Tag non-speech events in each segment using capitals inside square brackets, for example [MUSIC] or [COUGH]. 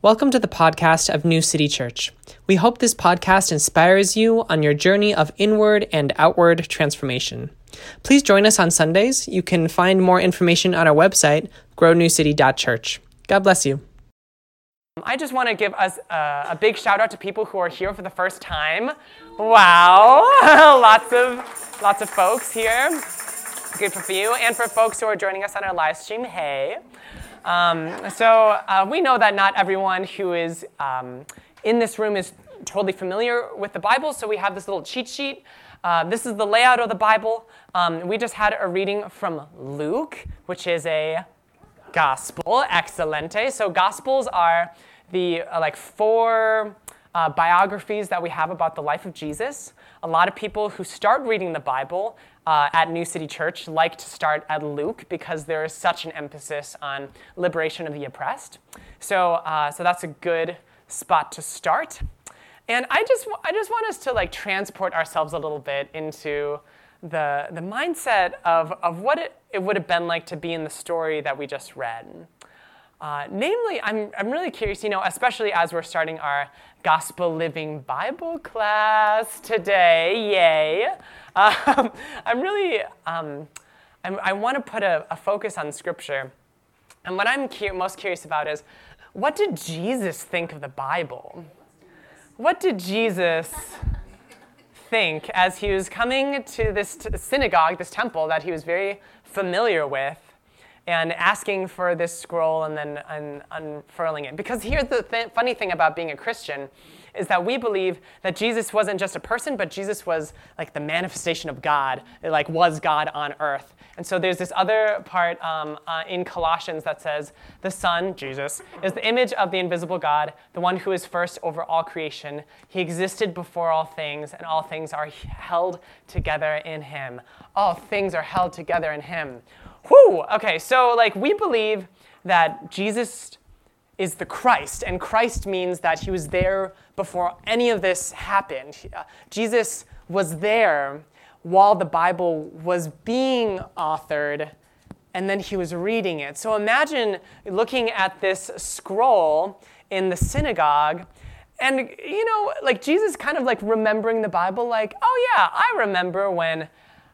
Welcome to the podcast of New City Church. We hope this podcast inspires you on your journey of inward and outward transformation. Please join us on Sundays. You can find more information on our website, grownewcity.church. God bless you. I just want to give us a, a big shout out to people who are here for the first time. Wow, [LAUGHS] lots of lots of folks here. Good for you, and for folks who are joining us on our live stream. Hey. Um, so uh, we know that not everyone who is um, in this room is totally familiar with the Bible, so we have this little cheat sheet. Uh, this is the layout of the Bible. Um, we just had a reading from Luke, which is a gospel. Excelente. So gospels are the uh, like four uh, biographies that we have about the life of Jesus. A lot of people who start reading the Bible uh, at New City Church like to start at Luke because there is such an emphasis on liberation of the oppressed. So, uh, so that's a good spot to start. And I just, I just want us to like transport ourselves a little bit into the, the mindset of, of what it, it would have been like to be in the story that we just read. Uh, namely, I'm, I'm really curious, you know, especially as we're starting our Gospel Living Bible class today, yay. [LAUGHS] Um, I'm really, um, I'm, i want to put a, a, focus on Scripture. And what I'm cu- most curious about is what did Jesus think of the Bible? What did Jesus think as he was coming to this t- synagogue, this temple that he was very familiar with? And asking for this scroll and then un- unfurling it. Because here's the th- funny thing about being a Christian is that we believe that Jesus wasn't just a person, but Jesus was like the manifestation of God, it like was God on earth. And so there's this other part um, uh, in Colossians that says, the Son, Jesus, is the image of the invisible God, the one who is first over all creation. He existed before all things, and all things are held together in him. All things are held together in him. Whew! Okay, so like we believe that Jesus is the Christ, and Christ means that he was there before any of this happened. Jesus was there while the Bible was being authored, and then he was reading it. So imagine looking at this scroll in the synagogue and you know like jesus kind of like remembering the bible like oh yeah i remember when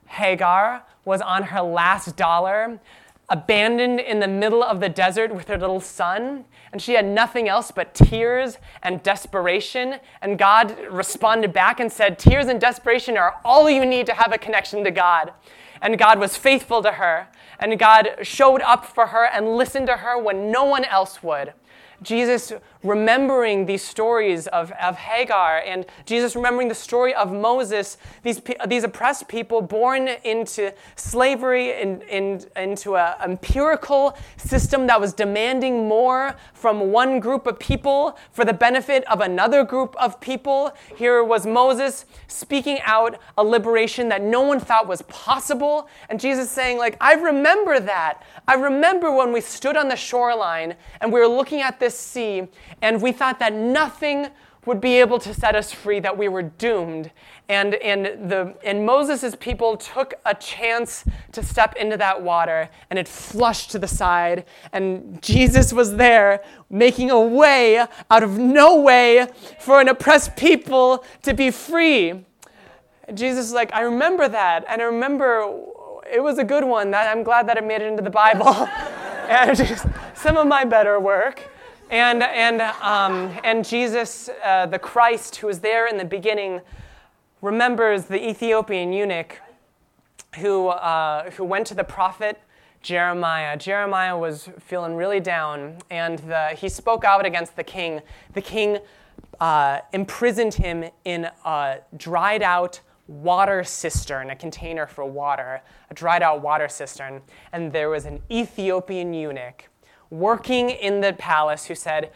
hagar was on her last dollar abandoned in the middle of the desert with her little son, and she had nothing else but tears and desperation. And God responded back and said, Tears and desperation are all you need to have a connection to God. And God was faithful to her, and God showed up for her and listened to her when no one else would. Jesus remembering these stories of, of Hagar and Jesus remembering the story of Moses, these, these oppressed people born into slavery, in, in, into an empirical system that was demanding more from one group of people for the benefit of another group of people. Here was Moses speaking out a liberation that no one thought was possible. And Jesus saying, like, I remember that. I remember when we stood on the shoreline and we were looking at this sea and we thought that nothing would be able to set us free, that we were doomed. And, and, the, and Moses' people took a chance to step into that water, and it flushed to the side. And Jesus was there making a way out of no way for an oppressed people to be free. Jesus is like, I remember that, and I remember it was a good one. That I'm glad that it made it into the Bible. [LAUGHS] and just, [LAUGHS] some of my better work. And, and, um, and Jesus, uh, the Christ who was there in the beginning, remembers the Ethiopian eunuch who, uh, who went to the prophet Jeremiah. Jeremiah was feeling really down, and the, he spoke out against the king. The king uh, imprisoned him in a dried out water cistern, a container for water, a dried out water cistern. And there was an Ethiopian eunuch working in the palace who said,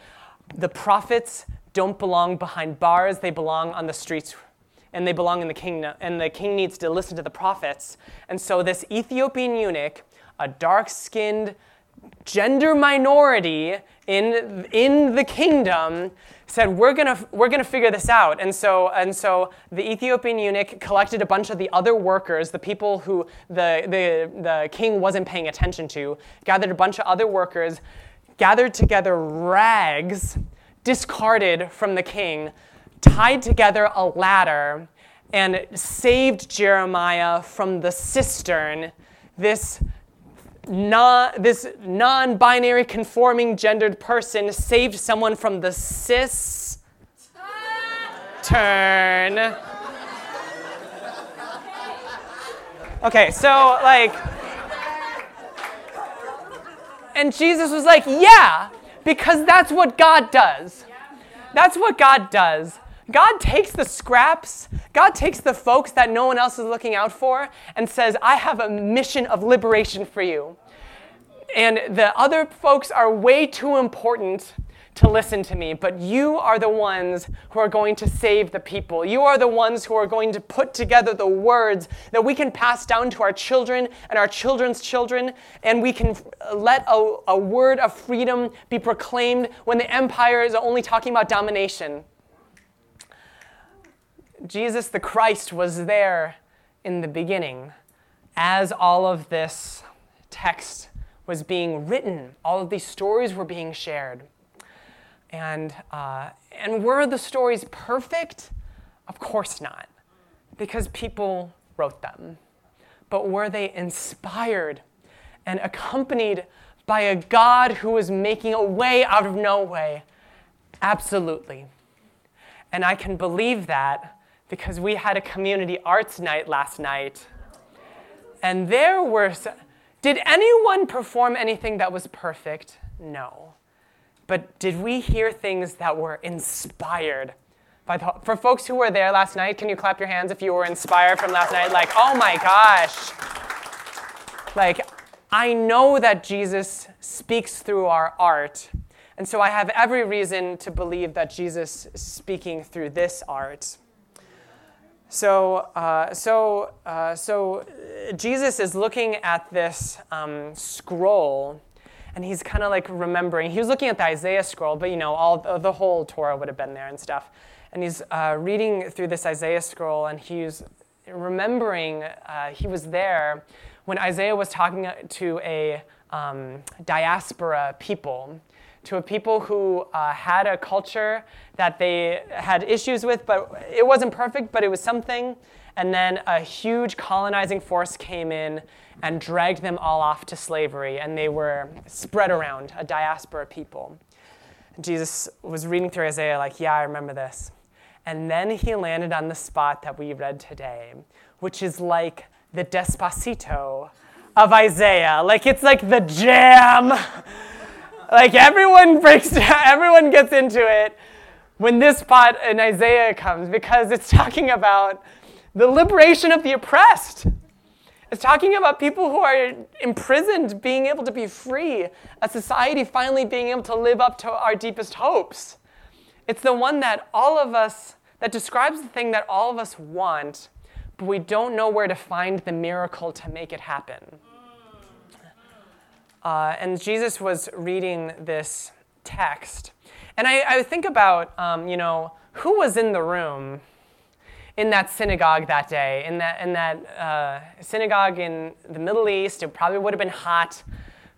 The prophets don't belong behind bars, they belong on the streets and they belong in the kingdom and the king needs to listen to the prophets. And so this ethiopian eunuch a dark-skinned gender minority in, in the kingdom said we're going we're to figure this out. And so and so the ethiopian eunuch collected a bunch of the other workers the people who the, the, the king wasn't paying attention to gathered a bunch of other workers gathered together rags discarded from the king, tied together a ladder, and saved Jeremiah from the cistern, this non, this non-binary conforming gendered person saved someone from the cis turn. Okay, so like and Jesus was like, "Yeah, because that's what God does. That's what God does. God takes the scraps, God takes the folks that no one else is looking out for, and says, I have a mission of liberation for you. And the other folks are way too important to listen to me, but you are the ones who are going to save the people. You are the ones who are going to put together the words that we can pass down to our children and our children's children, and we can let a, a word of freedom be proclaimed when the empire is only talking about domination. Jesus the Christ was there in the beginning as all of this text was being written, all of these stories were being shared. And, uh, and were the stories perfect? Of course not, because people wrote them. But were they inspired and accompanied by a God who was making a way out of no way? Absolutely. And I can believe that because we had a community arts night last night. And there were. Did anyone perform anything that was perfect? No. But did we hear things that were inspired? By the, for folks who were there last night, can you clap your hands if you were inspired from last night? Like, oh my gosh. Like, I know that Jesus speaks through our art. And so I have every reason to believe that Jesus is speaking through this art. So, uh, so, uh, so Jesus is looking at this um, scroll and he's kind of like remembering. He was looking at the Isaiah scroll, but you know, all the whole Torah would have been there and stuff. And he's uh, reading through this Isaiah scroll, and he's remembering uh, he was there when Isaiah was talking to a um, diaspora people, to a people who uh, had a culture that they had issues with, but it wasn't perfect, but it was something. And then a huge colonizing force came in and dragged them all off to slavery, and they were spread around, a diaspora people. Jesus was reading through Isaiah, like, yeah, I remember this. And then he landed on the spot that we read today, which is like the despacito of Isaiah. Like, it's like the jam. [LAUGHS] like, everyone breaks down, [LAUGHS] everyone gets into it when this part in Isaiah comes because it's talking about the liberation of the oppressed. It's talking about people who are imprisoned being able to be free, a society finally being able to live up to our deepest hopes. It's the one that all of us, that describes the thing that all of us want, but we don't know where to find the miracle to make it happen. Uh, and Jesus was reading this text. And I, I think about, um, you know, who was in the room in that synagogue that day, in that, in that uh, synagogue in the Middle East. It probably would have been hot.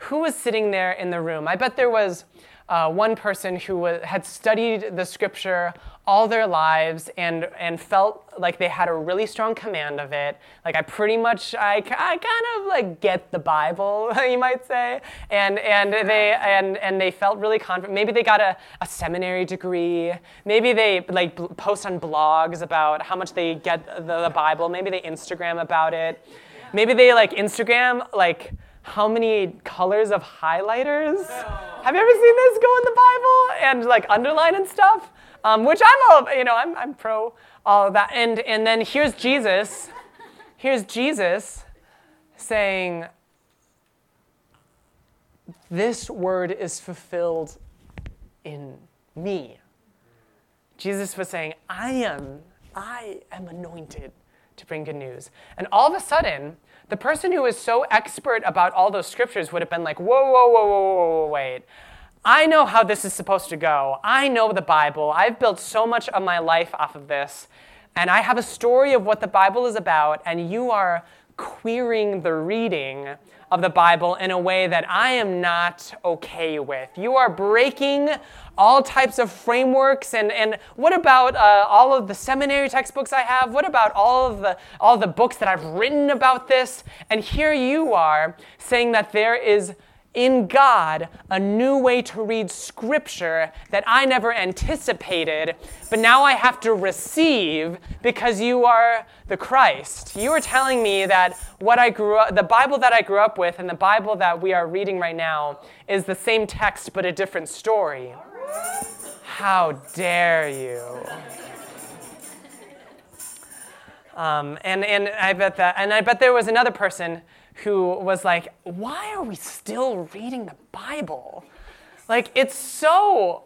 Who was sitting there in the room? I bet there was uh, one person who had studied the scripture all their lives and, and felt like they had a really strong command of it. Like I pretty much, I, I kind of like get the Bible, [LAUGHS] you might say. And, and, they, and, and they felt really confident. Maybe they got a, a seminary degree. Maybe they like post on blogs about how much they get the, the Bible. Maybe they Instagram about it. Maybe they like Instagram like how many colors of highlighters? Have you ever seen this go in the Bible and like underline and stuff? Um, which I'm all, you know, I'm, I'm pro all of that. And, and then here's Jesus. Here's Jesus saying, This word is fulfilled in me. Jesus was saying, I am, I am anointed to bring good news. And all of a sudden, the person who is so expert about all those scriptures would have been like, whoa, whoa, whoa, whoa, whoa, wait. I know how this is supposed to go. I know the Bible. I've built so much of my life off of this. And I have a story of what the Bible is about, and you are queering the reading of the Bible in a way that I am not okay with. You are breaking all types of frameworks and, and what about uh, all of the seminary textbooks I have? What about all of the all the books that I've written about this? And here you are saying that there is in God a new way to read Scripture that I never anticipated, but now I have to receive because you are the Christ. You are telling me that what I grew up, the Bible that I grew up with and the Bible that we are reading right now is the same text but a different story. How dare you? Um, and, and I bet that, and I bet there was another person who was like, why are we still reading the Bible? Like, it's so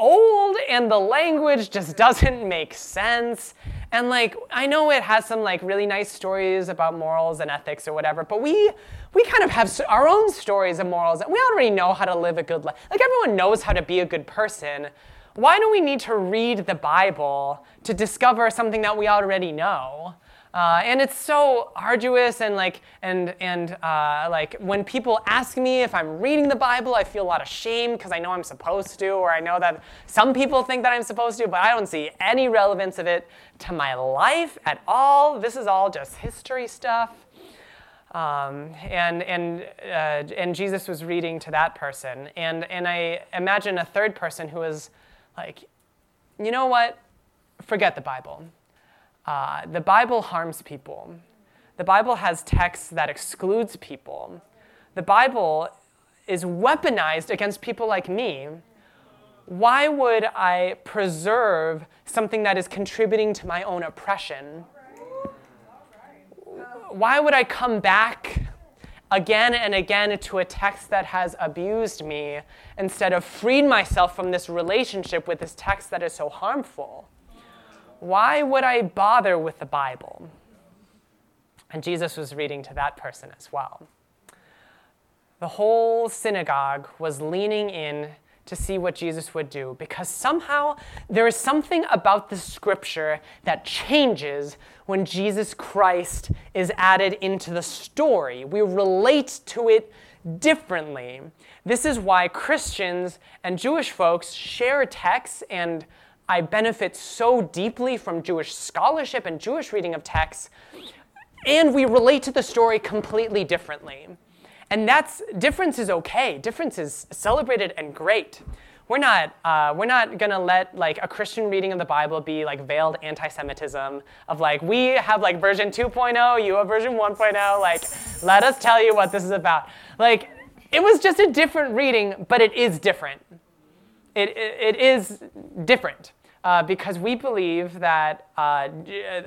old and the language just doesn't make sense. And like, I know it has some like really nice stories about morals and ethics or whatever, but we we kind of have our own stories of morals. And we already know how to live a good life. Like everyone knows how to be a good person. Why do we need to read the Bible to discover something that we already know? Uh, and it's so arduous and like and and uh, like when people ask me if I'm reading the Bible, I feel a lot of shame because I know I'm supposed to, or I know that some people think that I'm supposed to, but I don't see any relevance of it to my life at all. This is all just history stuff. Um, and and uh, and Jesus was reading to that person, and and I imagine a third person who was like, you know what? Forget the Bible uh, the Bible harms people. The Bible has texts that excludes people. The Bible is weaponized against people like me. Why would I preserve something that is contributing to my own oppression? Why would I come back again and again to a text that has abused me instead of freeing myself from this relationship with this text that is so harmful? Why would I bother with the Bible? And Jesus was reading to that person as well. The whole synagogue was leaning in to see what Jesus would do because somehow there is something about the scripture that changes when Jesus Christ is added into the story. We relate to it differently. This is why Christians and Jewish folks share texts and I benefit so deeply from Jewish scholarship and Jewish reading of texts, and we relate to the story completely differently. And that's difference is okay. Difference is celebrated and great. We're not uh, we're not gonna let like a Christian reading of the Bible be like veiled anti-Semitism of like we have like version 2.0, you have version 1.0. Like let us tell you what this is about. Like it was just a different reading, but it is different. It, it, it is different uh, because we believe that uh,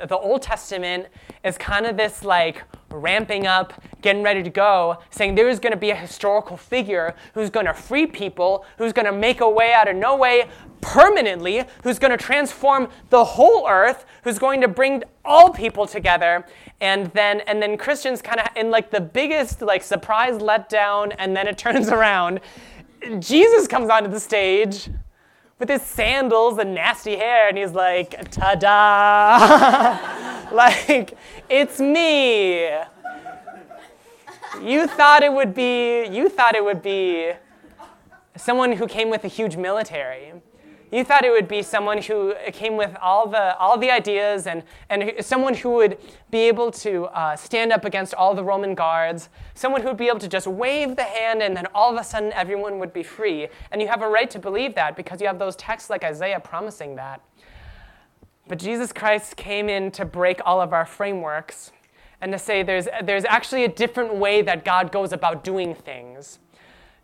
the Old Testament is kind of this like ramping up, getting ready to go, saying there is going to be a historical figure who's going to free people, who's going to make a way out of no way permanently, who's going to transform the whole earth, who's going to bring all people together. And then, and then Christians kind of in like the biggest like surprise letdown, and then it [LAUGHS] turns around. Jesus comes onto the stage with his sandals and nasty hair, and he's like, ta da! [LAUGHS] like, it's me. You thought it would be, you thought it would be someone who came with a huge military. You thought it would be someone who came with all the, all the ideas and, and someone who would be able to uh, stand up against all the Roman guards, someone who would be able to just wave the hand and then all of a sudden everyone would be free. And you have a right to believe that because you have those texts like Isaiah promising that. But Jesus Christ came in to break all of our frameworks and to say there's, there's actually a different way that God goes about doing things.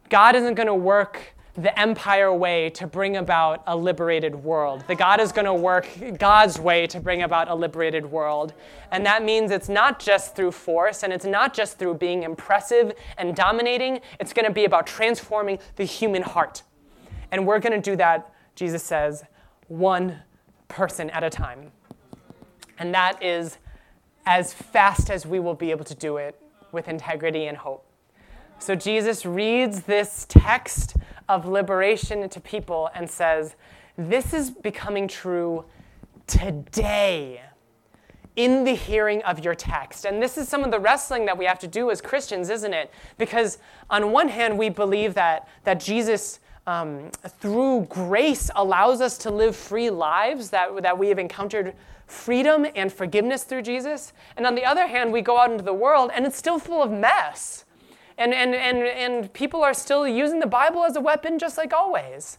God isn't going to work the empire way to bring about a liberated world. That God is going to work God's way to bring about a liberated world. And that means it's not just through force and it's not just through being impressive and dominating. It's going to be about transforming the human heart. And we're going to do that, Jesus says, one person at a time. And that is as fast as we will be able to do it with integrity and hope. So Jesus reads this text of liberation to people and says, This is becoming true today. in the hearing of your text. And this is some of the wrestling that we have to do as Christians, isn't it? Because on one hand, we believe that, that Jesus, um, through grace, allows us to live free lives, that, that we have encountered freedom and forgiveness through Jesus. And on the other hand, we go out into the world and it's still full of mess. And, and, and, and people are still using the Bible as a weapon just like always.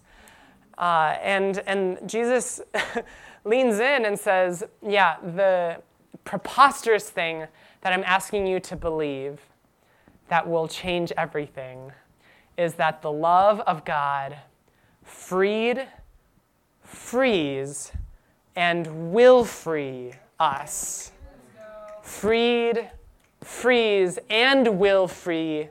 Uh, and, and Jesus [LAUGHS] leans in and says, Yeah, the preposterous thing that I'm asking you to believe that will change everything is that the love of God freed, frees, and will free us. Freed, frees, and will free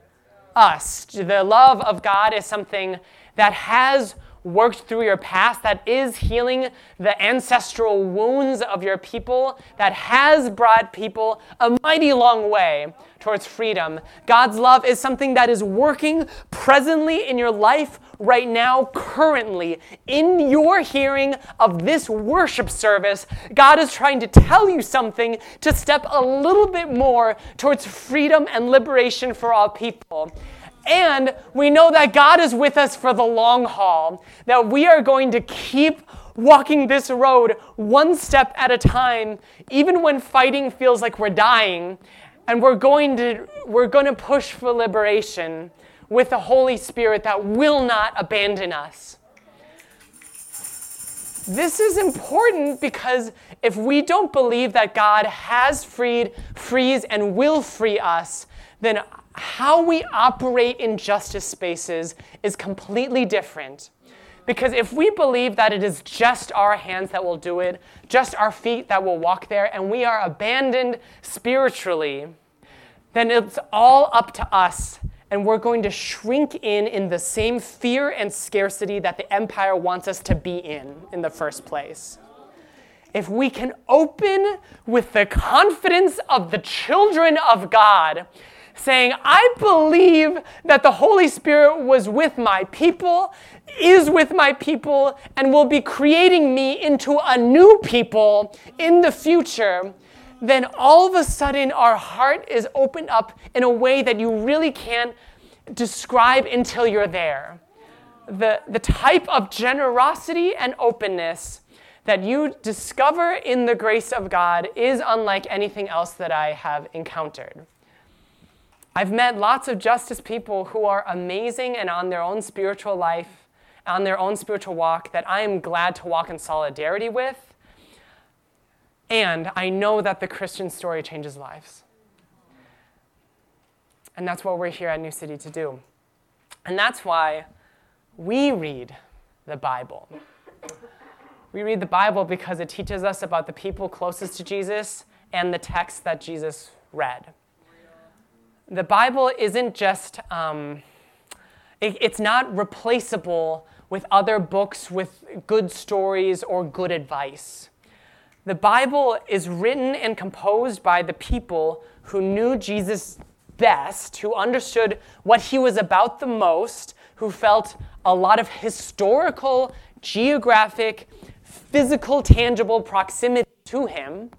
us. The love of God is something that has worked through your past, that is healing the ancestral wounds of your people, that has brought people a mighty long way towards freedom. God's love is something that is working presently in your life right now, currently. In your hearing of this worship service, God is trying to tell you something to step a little bit more towards freedom and liberation for all people. And we know that God is with us for the long haul, that we are going to keep walking this road one step at a time, even when fighting feels like we're dying. And we're going to, we're going to push for liberation with the Holy Spirit that will not abandon us. This is important because if we don't believe that God has freed, frees, and will free us, then how we operate in justice spaces is completely different. Because if we believe that it is just our hands that will do it, just our feet that will walk there, and we are abandoned spiritually, then it's all up to us, and we're going to shrink in in the same fear and scarcity that the empire wants us to be in in the first place. If we can open with the confidence of the children of God, saying, I believe that the Holy Spirit was with my people, is with my people, and will be creating me into a new people in the future, then all of a sudden our heart is opened up in a way that you really can't describe until you're there. The, the type of generosity and openness that you discover in the grace of God is unlike anything else that I have encountered. I've met lots of justice people who are amazing and on their own spiritual life, on their own spiritual walk, that I am glad to walk in solidarity with. And I know that the Christian story changes lives. And that's what we're here at New City to do. And that's why we read the Bible. We read the Bible because it teaches us about the people closest to Jesus and the text that Jesus read the Bible isn't just, um, it, it's not replaceable with other books with good stories or good advice. The Bible is written and composed by the people who knew Jesus best, who understood what he was about the most, who felt a lot of historical, geographic, physical, tangible proximity to him.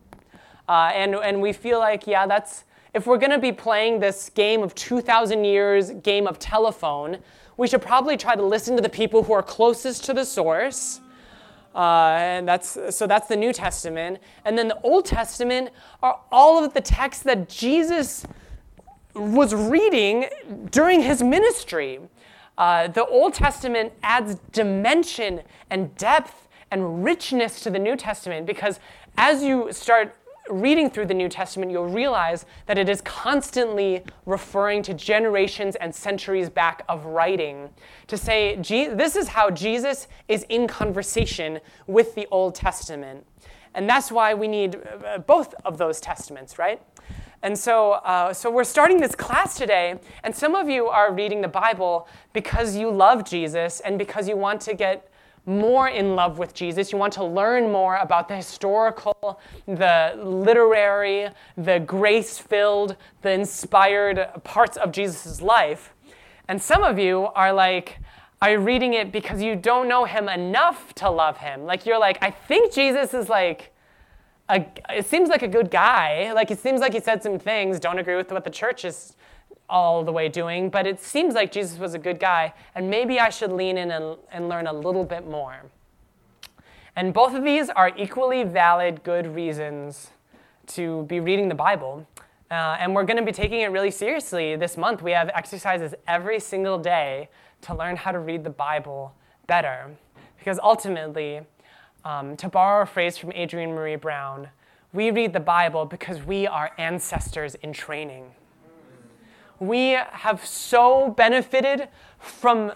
Uh, and, and we feel like, yeah, that's, if we're going to be playing this game of 2,000 years game of telephone, we should probably try to listen to the people who are closest to the source. Uh, and that's so that's the New Testament, and then the Old Testament are all of the texts that Jesus was reading during his ministry. Uh, the Old Testament adds dimension and depth and richness to the New Testament because as you start reading through the New Testament, you'll realize that it is constantly referring to generations and centuries back of writing to say, this is how Jesus is in conversation with the Old Testament. And that's why we need uh, both of those testaments, right? And so, uh, so we're starting this class today, and some of you are reading the Bible because you love Jesus and because you want to get more in love with Jesus. You want to learn more about the historical, the literary, the grace filled, the inspired parts of Jesus' life. And some of you are like, are reading it because you don't know him enough to love him? Like, you're like, I think Jesus is like a, it seems like a good guy. Like, it seems like he said some things, don't agree with what the church is all the way doing, but it seems like Jesus was a good guy, and maybe I should lean in and, and learn a little bit more. And both of these are equally valid, good reasons to be reading the Bible. Uh, and we're going to be taking it really seriously this month. We have exercises every single day to learn how to read the Bible better. Because ultimately, um, to borrow a phrase from Adrienne Maree Brown, we read the Bible because we are ancestors in training. We have so benefited from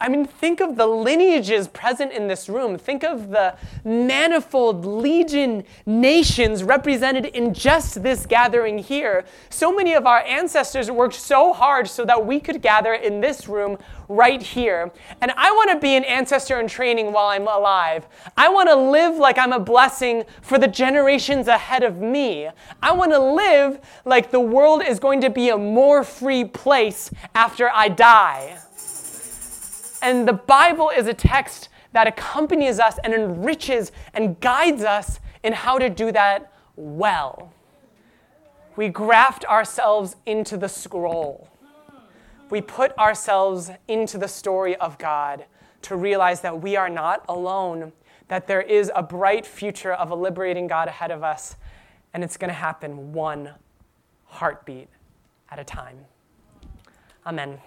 I mean, think of the lineages present in this room. Think of the manifold legion nations represented in just this gathering here. So many of our ancestors worked so hard so that we could gather in this room right here. And I want to be an ancestor in training while I'm alive. I want to live like I'm a blessing for the generations ahead of me. I want to live like the world is going to be a more free place after I die. And the Bible is a text that accompanies us and enriches and guides us in how to do that well. We graft ourselves into the scroll. We put ourselves into the story of God to realize that we are not alone, that there is a bright future of a liberating God ahead of us, and it's going to happen one heartbeat at a time. Amen.